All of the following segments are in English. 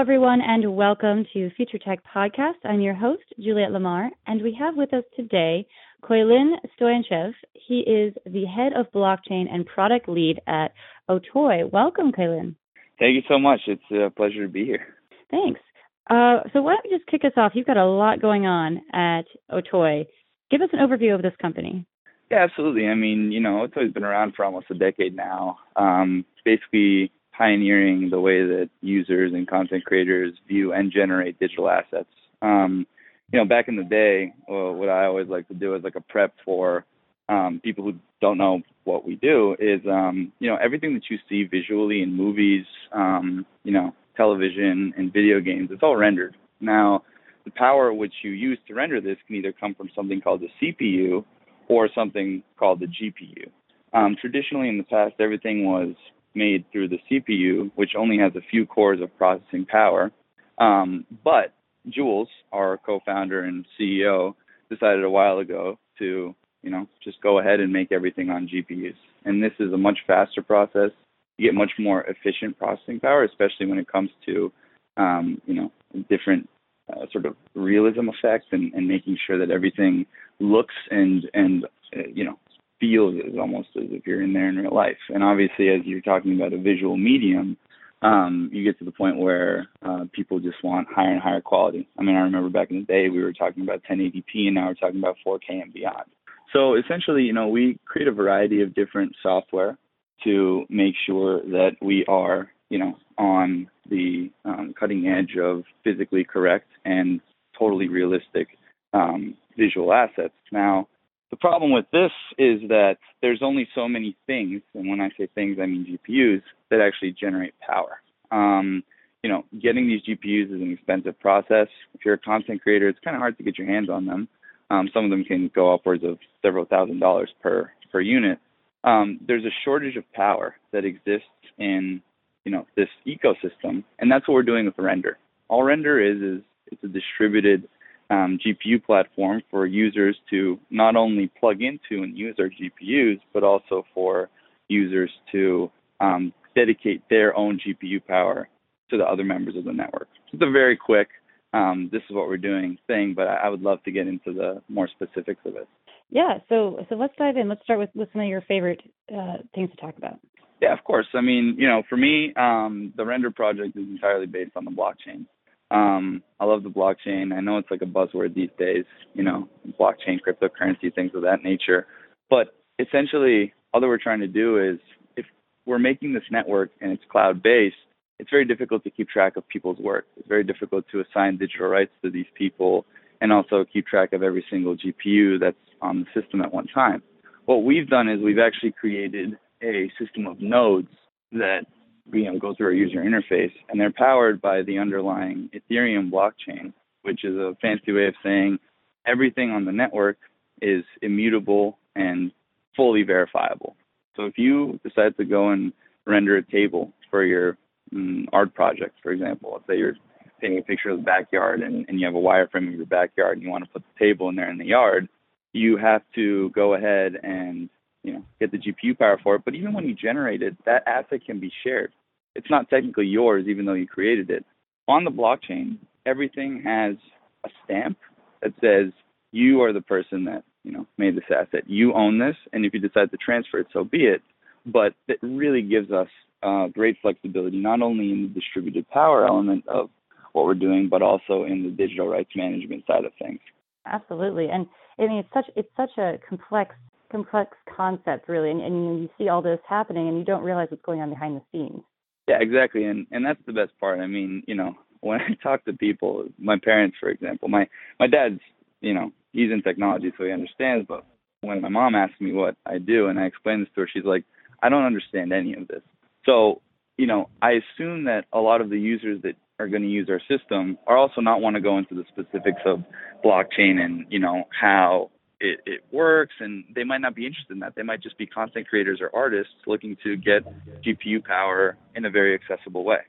Hello, everyone, and welcome to Future Tech Podcast. I'm your host, Juliette Lamar, and we have with us today Koilin Stoyanchev. He is the head of blockchain and product lead at Otoy. Welcome, Koilin. Thank you so much. It's a pleasure to be here. Thanks. Uh, so why don't you just kick us off? You've got a lot going on at Otoy. Give us an overview of this company. Yeah, absolutely. I mean, you know, Otoy's been around for almost a decade now. Um, basically pioneering the way that users and content creators view and generate digital assets. Um, you know, back in the day, well, what I always like to do is like a prep for um, people who don't know what we do is, um, you know, everything that you see visually in movies, um, you know, television and video games, it's all rendered. Now, the power which you use to render this can either come from something called the CPU or something called the GPU. Um, traditionally, in the past, everything was made through the CPU, which only has a few cores of processing power. Um, but Jules, our co-founder and CEO, decided a while ago to, you know, just go ahead and make everything on GPUs. And this is a much faster process. You get much more efficient processing power, especially when it comes to, um, you know, different uh, sort of realism effects and, and making sure that everything looks and and uh, you know feels as almost as if you're in there in real life. And obviously, as you're talking about a visual medium, um, you get to the point where uh, people just want higher and higher quality. I mean, I remember back in the day we were talking about 1080p, and now we're talking about 4K and beyond. So essentially, you know, we create a variety of different software to make sure that we are, you know, on the um, cutting edge of physically correct and totally realistic um, visual assets. Now, the problem with this is that there's only so many things, and when I say things, I mean GPUs, that actually generate power. Um, you know, getting these GPUs is an expensive process. If you're a content creator, it's kind of hard to get your hands on them. Um, some of them can go upwards of several thousand dollars per per unit. Um, there's a shortage of power that exists in you know this ecosystem, and that's what we're doing with Render. All Render is is it's a distributed um, GPU platform for users to not only plug into and use our GPUs, but also for users to um, dedicate their own GPU power to the other members of the network. It's a very quick, um, this is what we're doing thing, but I, I, would love to get into the more specifics of it. Yeah, so so let's dive in. Let's start with, with some of your favorite uh, things to talk about. Yeah, of course. I mean, you know, for me, um, the Render project is entirely based on the blockchain. Um, I love the blockchain. I know it's like a buzzword these days, you know, blockchain, cryptocurrency, things of that nature. But essentially, all that we're trying to do is if we're making this network and it's cloud based, it's very difficult to keep track of people's work. It's very difficult to assign digital rights to these people and also keep track of every single GPU that's on the system at one time. What we've done is we've actually created a system of nodes that you know go through our user interface, and they're powered by the underlying Ethereum blockchain, which is a fancy way of saying everything on the network is immutable and fully verifiable. So if you decide to go and render a table for your mm, art project, for example, let's say you're taking a picture of the backyard and, and you have a wireframe of your backyard and you want to put the table in there in the yard, you have to go ahead and you know get the GPU power for it. But even when you generate it, that asset can be shared it's not technically yours even though you created it. On the blockchain, everything has a stamp that says you are the person that, you know, made this asset. You own this and if you decide to transfer it, so be it. But it really gives us uh, great flexibility, not only in the distributed power element of what we're doing, but also in the digital rights management side of things. Absolutely, and I mean it's such it's such a complex complex concept, really, and, and you, you see all this happening, and you don't realize what's going on behind the scenes. Yeah, exactly, and and that's the best part. I mean, you know, when I talk to people, my parents, for example, my my dad's, you know, he's in technology, so he understands. But when my mom asks me what I do, and I explain this to her, she's like, I don't understand any of this. So, you know, I assume that a lot of the users that are going to use our system are also not want to go into the specifics of blockchain and you know how it, it works and they might not be interested in that. They might just be content creators or artists looking to get gpu power in a very accessible way.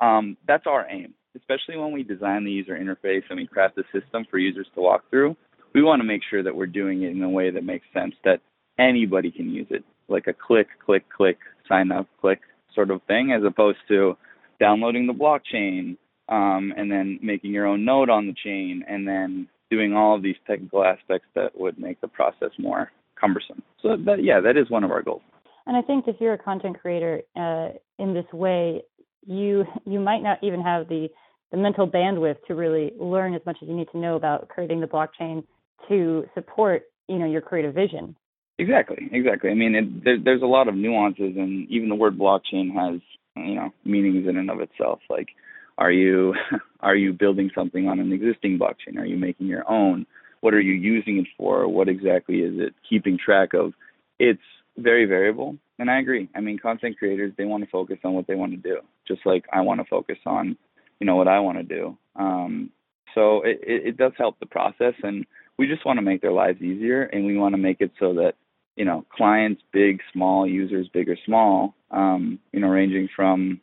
Um, that's our aim. Especially when we design the user interface and we craft the system for users to walk through we want to make sure that we're doing it in a way that makes sense that anybody can use it. Like a click click click sign up click sort of thing as opposed to downloading the blockchain um, and then making your own node on the chain and then doing all of these technical aspects that would make the process more cumbersome. So that yeah, that is one of our goals. And I think if you're a content creator uh, in this way, you you might not even have the the mental bandwidth to really learn as much as you need to know about creating the blockchain to support you know your creative vision. Exactly, exactly. I mean, it, there, there's a lot of nuances, and even the word blockchain has you know meanings in and of itself. Like, are you are you building something on an existing blockchain? Are you making your own? What are you using it for? What exactly is it keeping track of? It's very variable, and I agree. I mean, content creators they want to focus on what they want to do, just like I want to focus on you know what I want to do. Um, so it, it, it does help the process, and we just want to make their lives easier, and we want to make it so that you know, clients, big, small, users, big or small, um, you know, ranging from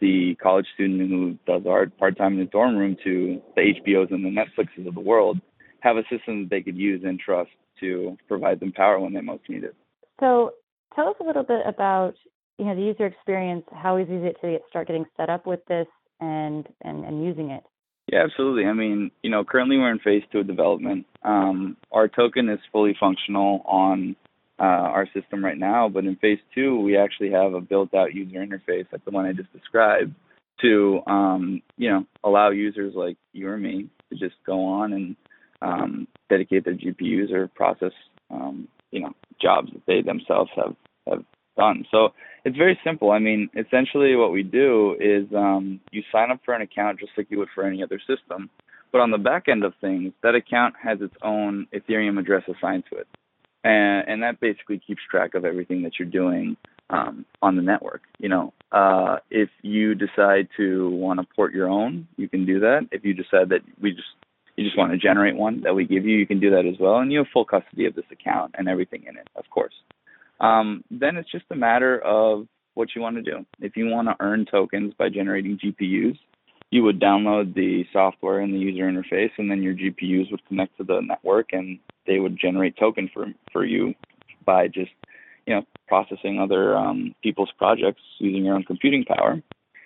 the college student who does art part time in his dorm room to the HBOs and the Netflixes of the world, have a system that they could use and trust to provide them power when they most need it. So, tell us a little bit about you know the user experience. How easy is it to get, start getting set up with this and and and using it? Yeah, absolutely. I mean, you know, currently we're in phase two of development. Um, our token is fully functional on uh, our system right now. But in phase two, we actually have a built-out user interface, like the one I just described, to um, you know allow users like you or me to just go on and um, dedicate their GPUs or process um, you know jobs that they themselves have have done. So it's very simple. I mean, essentially, what we do is um, you sign up for an account just like you would for any other system. But on the back end of things, that account has its own Ethereum address assigned to it and and that basically keeps track of everything that you're doing um, on the network. You know, uh, if you decide to want to port your own, you can do that. If you decide that we just you just want to generate one that we give you, you can do that as well, and you have full custody of this account and everything in it, of course. Um, then it's just a matter of what you want to do. If you want to earn tokens by generating GPUs, you would download the software and the user interface, and then your GPUs would connect to the network, and they would generate token for for you by just you know processing other um, people's projects using your own computing power.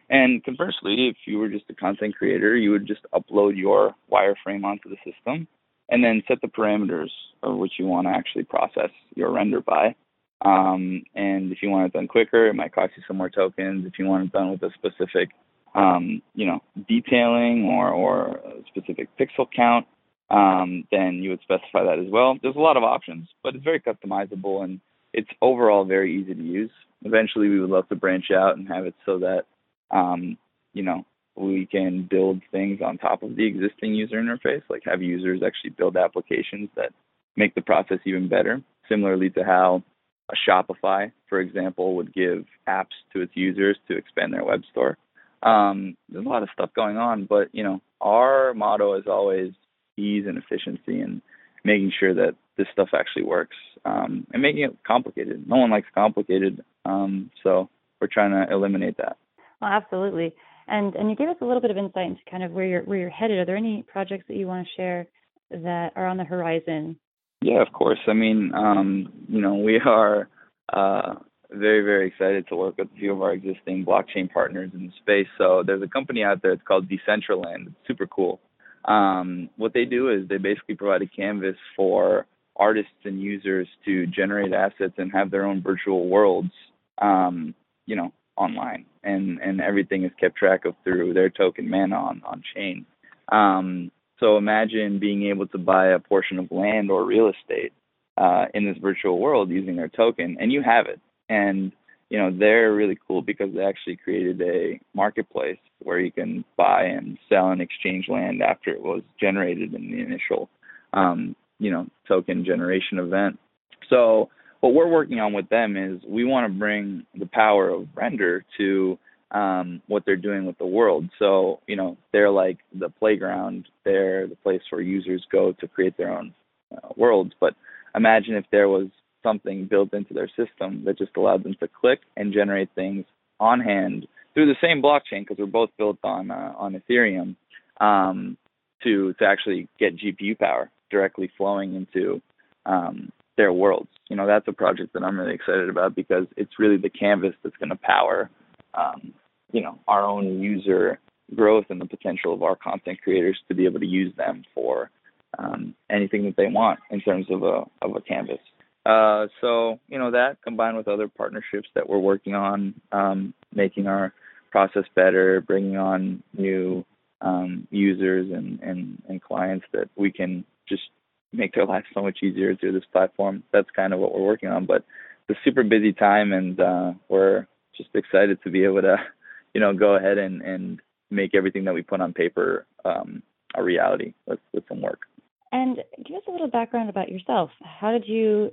And conversely, if you were just a content creator, you would just upload your wireframe onto the system, and then set the parameters of which you want to actually process your render by. Um, and if you want it done quicker, it might cost you some more tokens. If you want it done with a specific um, you know, detailing or, or a specific pixel count, um, then you would specify that as well. There's a lot of options, but it's very customizable and it's overall very easy to use. Eventually, we would love to branch out and have it so that, um, you know, we can build things on top of the existing user interface, like have users actually build applications that make the process even better. Similarly to how a Shopify, for example, would give apps to its users to expand their web store. Um, there's a lot of stuff going on, but you know, our motto is always ease and efficiency and making sure that this stuff actually works um, and making it complicated. No one likes complicated, um, so we're trying to eliminate that. Well, absolutely. And and you gave us a little bit of insight into kind of where you're where you're headed. Are there any projects that you want to share that are on the horizon? Yeah, of course. I mean, um, you know, we are uh, very, very excited to work with a few of our existing blockchain partners in the space. So there's a company out there, it's called Decentraland. It's super cool. Um, what they do is they basically provide a canvas for artists and users to generate assets and have their own virtual worlds, um, you know, online. And, and everything is kept track of through their token mana on, on chain. Um, so imagine being able to buy a portion of land or real estate uh, in this virtual world using their token, and you have it and you know they're really cool because they actually created a marketplace where you can buy and sell and exchange land after it was generated in the initial um, you know token generation event so what we're working on with them is we want to bring the power of render to um, what they're doing with the world. So, you know, they're like the playground, they're the place where users go to create their own uh, worlds. But imagine if there was something built into their system that just allowed them to click and generate things on hand through the same blockchain because we're both built on uh, on Ethereum um, to to actually get GPU power directly flowing into um, their worlds. You know, that's a project that I'm really excited about because it's really the canvas that's going to power um, you know our own user growth and the potential of our content creators to be able to use them for um, anything that they want in terms of a of a canvas. Uh, so you know that combined with other partnerships that we're working on, um, making our process better, bringing on new um, users and, and and clients that we can just make their lives so much easier through this platform. That's kind of what we're working on. But it's a super busy time, and uh, we're just excited to be able to, you know, go ahead and and make everything that we put on paper um, a reality with with some work. And give us a little background about yourself. How did you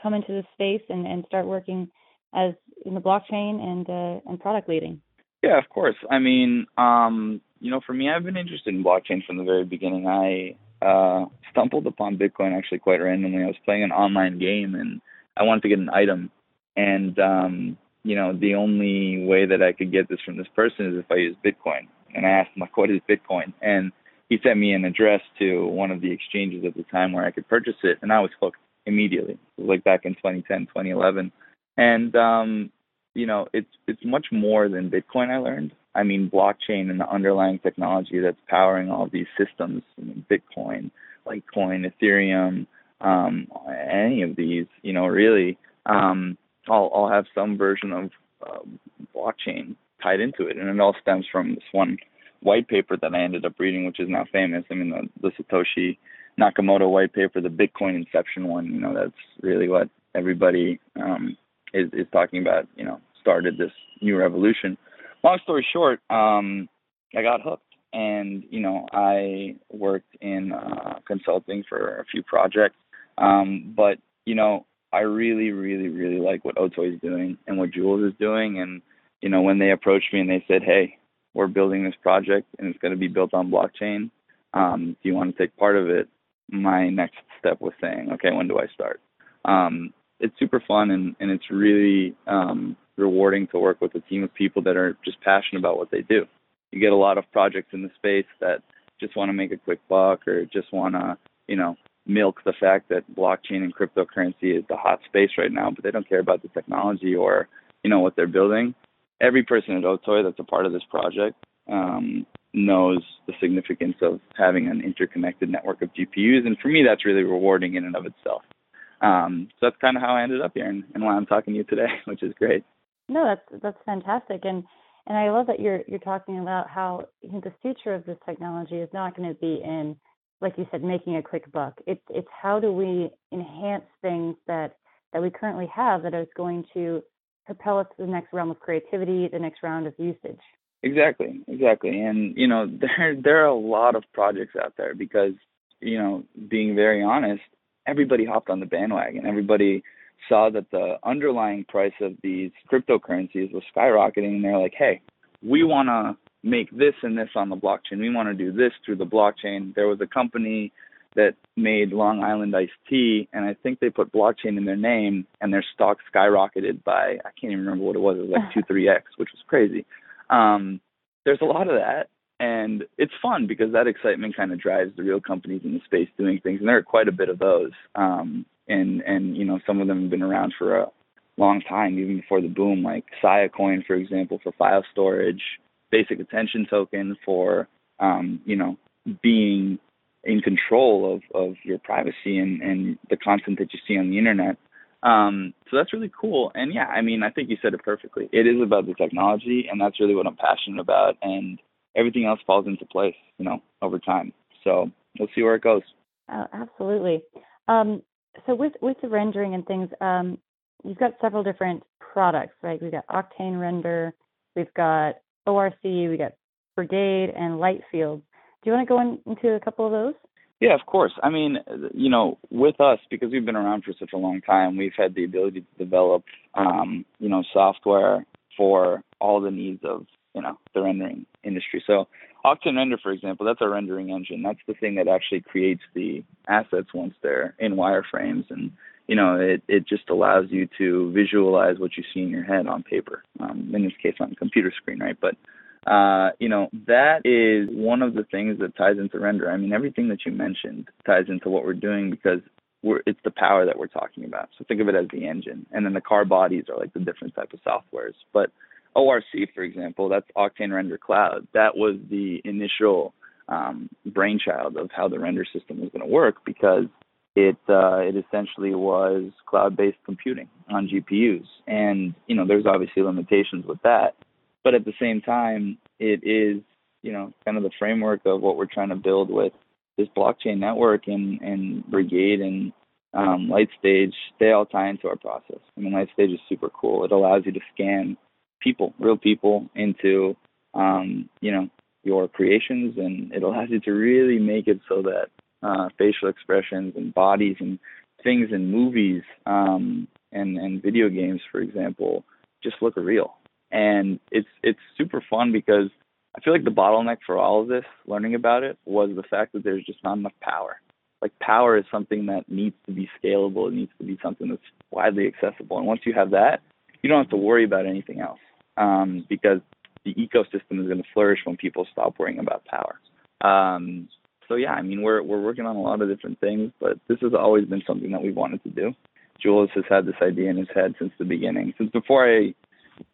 come into this space and, and start working as in the blockchain and uh, and product leading? Yeah, of course. I mean, um, you know, for me, I've been interested in blockchain from the very beginning. I uh, stumbled upon Bitcoin actually quite randomly. I was playing an online game and I wanted to get an item, and um, you know, the only way that I could get this from this person is if I use Bitcoin. And I asked him, like, what is Bitcoin? And he sent me an address to one of the exchanges at the time where I could purchase it, and I was hooked immediately. Like back in 2010, 2011. And, um, you know, it's it's much more than Bitcoin. I learned. I mean, blockchain and the underlying technology that's powering all these systems. I mean, Bitcoin, Litecoin, Ethereum, um, any of these. You know, really. Um, I'll have some version of uh, blockchain tied into it, and it all stems from this one white paper that I ended up reading, which is now famous. I mean, the, the Satoshi Nakamoto white paper, the Bitcoin Inception one. You know, that's really what everybody um, is is talking about. You know, started this new revolution. Long story short, um, I got hooked, and you know, I worked in uh, consulting for a few projects. Um, but you know, I really, really, really like what Otoy is doing and what Jules is doing. And, you know, when they approached me and they said, hey, we're building this project and it's going to be built on blockchain, um, do you want to take part of it? My next step was saying, okay, when do I start? Um, it's super fun and, and it's really um, rewarding to work with a team of people that are just passionate about what they do. You get a lot of projects in the space that just want to make a quick buck or just want to, you know, milk the fact that blockchain and cryptocurrency is the hot space right now, but they don't care about the technology or you know what they're building. Every person at Otoy that's a part of this project um, knows the significance of having an interconnected network of GPUs, and for me, that's really rewarding in and of itself. Um, so that's kind of how I ended up here and, and why I'm talking to you today, which is great. No, that's that's fantastic, and and I love that you're you're talking about how the future of this technology is not going to be in like you said, making a quick buck. It's it's how do we enhance things that that we currently have that is going to propel us to the next realm of creativity, the next round of usage. Exactly, exactly. And you know, there there are a lot of projects out there because, you know, being very honest, everybody hopped on the bandwagon. Everybody saw that the underlying price of these cryptocurrencies was skyrocketing and they're like, "Hey, we want to make this and this on the blockchain. We want to do this through the blockchain. There was a company that made Long Island iced tea, and I think they put blockchain in their name, and their stock skyrocketed by I can't even remember what it was. It was like two, three x, which was crazy. Um, there's a lot of that, and it's fun because that excitement kind of drives the real companies in the space doing things, and there are quite a bit of those. Um, and and you know some of them have been around for a long time, even before the boom, like Sia Coin, for example, for file storage basic attention token for um, you know being in control of, of your privacy and, and the content that you see on the internet. Um, so that's really cool. And yeah, I mean, I think you said it perfectly. It is about the technology, and that's really what I'm passionate about. And everything else falls into place, you know, over time. So we'll see where it goes. Oh, absolutely. Um, so with with the rendering and things, um, you've got several different products, right? We've got Octane Render, we've got ORC, we got Brigade, and Lightfield. Do you want to go in, into a couple of those? Yeah, of course. I mean, you know, with us because we've been around for such a long time, we've had the ability to develop, um, you know, software for all the needs of you know the rendering industry. So Octane Render, for example, that's our rendering engine. That's the thing that actually creates the assets once they're in wireframes, and you know it it just allows you to visualize what you see in your head on paper. Um, in this case, on computer screen, right? But uh, you know that is one of the things that ties into render. I mean, everything that you mentioned ties into what we're doing because we're, it's the power that we're talking about. So think of it as the engine, and then the car bodies are like the different type of softwares. But ORC, for example, that's Octane Render Cloud. That was the initial um, brainchild of how the render system was going to work because it uh, it essentially was cloud-based computing on GPUs, and you know there's obviously limitations with that, but at the same time, it is you know kind of the framework of what we're trying to build with this blockchain network and and Brigade and um, Lightstage. They all tie into our process. I mean, Lightstage is super cool. It allows you to scan people, real people, into um, you know your creations, and it allows you to really make it so that uh, facial expressions and bodies and things in movies um, and and video games, for example, just look real. And it's it's super fun because I feel like the bottleneck for all of this, learning about it, was the fact that there's just not enough power. Like power is something that needs to be scalable. It needs to be something that's widely accessible. And once you have that, you don't have to worry about anything else um, because the ecosystem is going to flourish when people stop worrying about power. Um, so yeah, I mean we're we're working on a lot of different things, but this has always been something that we've wanted to do. Julius has had this idea in his head since the beginning, since before I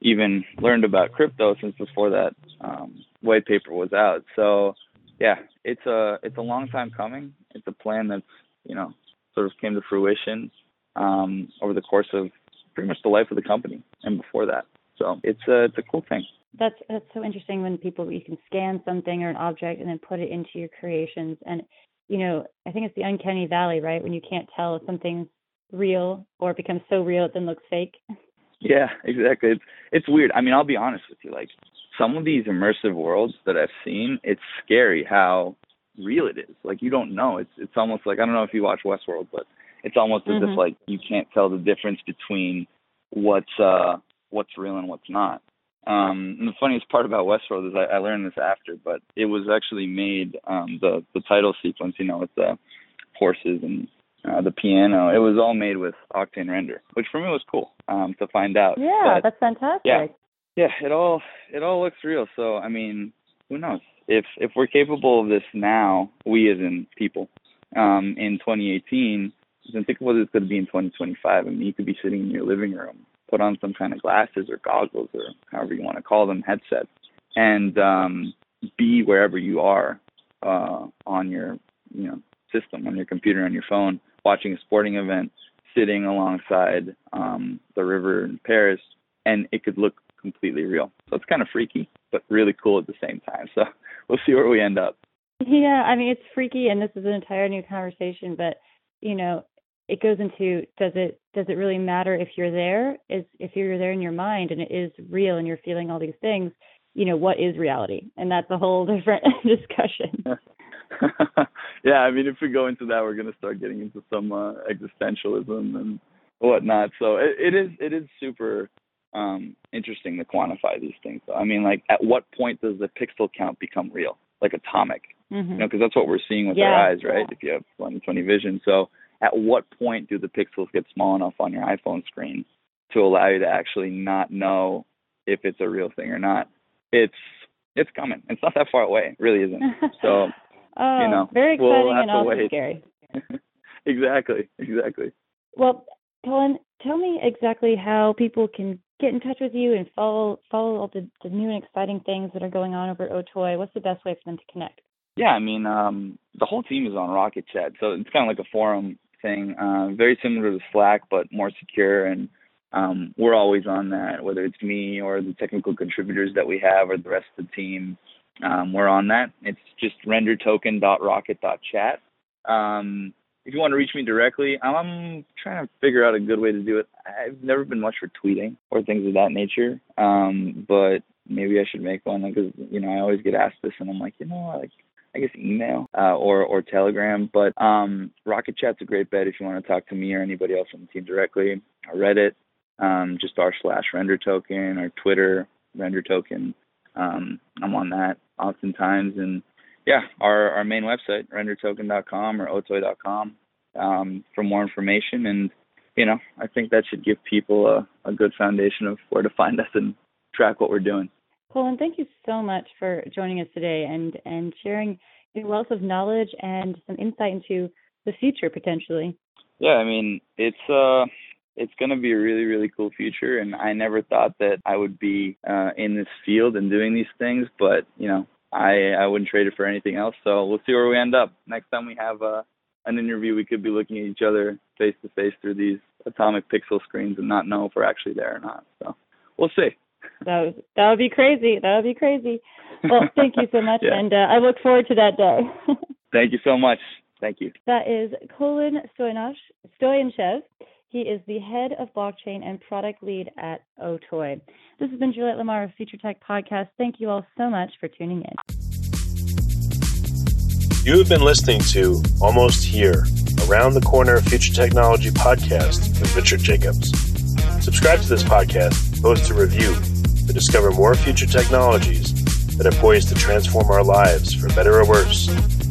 even learned about crypto, since before that um, white paper was out. So yeah, it's a it's a long time coming. It's a plan that's you know sort of came to fruition um, over the course of pretty much the life of the company and before that. So it's a it's a cool thing. That's that's so interesting when people you can scan something or an object and then put it into your creations and you know I think it's the uncanny valley right when you can't tell if something's real or becomes so real it then looks fake. Yeah, exactly. It's it's weird. I mean, I'll be honest with you. Like some of these immersive worlds that I've seen, it's scary how real it is. Like you don't know. It's it's almost like I don't know if you watch Westworld, but it's almost mm-hmm. as if mm-hmm. like you can't tell the difference between what's uh what's real and what's not. Um, and the funniest part about Westworld is I, I learned this after, but it was actually made um, the the title sequence, you know, with the horses and uh, the piano. It was all made with Octane Render, which for me was cool um, to find out. Yeah, but, that's fantastic. Yeah, yeah, it all it all looks real. So I mean, who knows if if we're capable of this now, we as in people, um, in 2018, then think of what it's going to be in 2025. I mean, you could be sitting in your living room put on some kind of glasses or goggles or however you want to call them, headsets, and um, be wherever you are uh, on your you know system, on your computer, on your phone, watching a sporting event, sitting alongside um, the river in Paris, and it could look completely real. So it's kind of freaky, but really cool at the same time. So we'll see where we end up. Yeah, I mean it's freaky, and this is an entire new conversation, but you know it goes into does it does it really matter if you're there is if you're there in your mind and it is real and you're feeling all these things you know what is reality and that's a whole different discussion yeah i mean if we go into that we're going to start getting into some uh, existentialism and whatnot so it, it is it is super um interesting to quantify these things though. i mean like at what point does the pixel count become real like atomic mm-hmm. you know because that's what we're seeing with yeah, our eyes right yeah. if you have 20/20 vision so at what point do the pixels get small enough on your iPhone screen to allow you to actually not know if it's a real thing or not? It's it's coming. It's not that far away. It really isn't. So oh, you know, very exciting we'll and also wait. scary. exactly, exactly. Well, Colin, tell me exactly how people can get in touch with you and follow follow all the, the new and exciting things that are going on over at Otoy. What's the best way for them to connect? Yeah, I mean, um, the whole team is on Rocket Chat, so it's kind of like a forum thing. Uh, very similar to Slack, but more secure. And um, we're always on that, whether it's me or the technical contributors that we have or the rest of the team. Um, we're on that. It's just rendertoken.rocket.chat. Um, if you want to reach me directly, I'm trying to figure out a good way to do it. I've never been much for tweeting or things of that nature, um, but maybe I should make one because you know I always get asked this, and I'm like, you know, like I guess email uh, or or Telegram. But um, Rocket Chat's a great bet if you want to talk to me or anybody else on the team directly. Reddit, um, just r slash render token or Twitter render token. Um, I'm on that oftentimes, and yeah, our our main website rendertoken.com or otoy.com, um, for more information. And you know, I think that should give people a, a good foundation of where to find us and track what we're doing. Cool. And thank you so much for joining us today and and sharing your wealth of knowledge and some insight into the future potentially. Yeah, I mean, it's uh it's going to be a really really cool future and I never thought that I would be uh in this field and doing these things, but, you know, I I wouldn't trade it for anything else. So, we'll see where we end up. Next time we have uh an interview, we could be looking at each other face to face through these atomic pixel screens and not know if we're actually there or not. So, we'll see. That would that would be crazy. That would be crazy. Well, thank you so much, yeah. and uh, I look forward to that day. thank you so much. Thank you. That is Colin Stoyanchev. He is the head of blockchain and product lead at Otoy. This has been Juliet Lamar of Future Tech Podcast. Thank you all so much for tuning in. You have been listening to Almost Here, Around the Corner Future Technology Podcast with Richard Jacobs. Subscribe to this podcast, post a review to discover more future technologies that are poised to transform our lives for better or worse,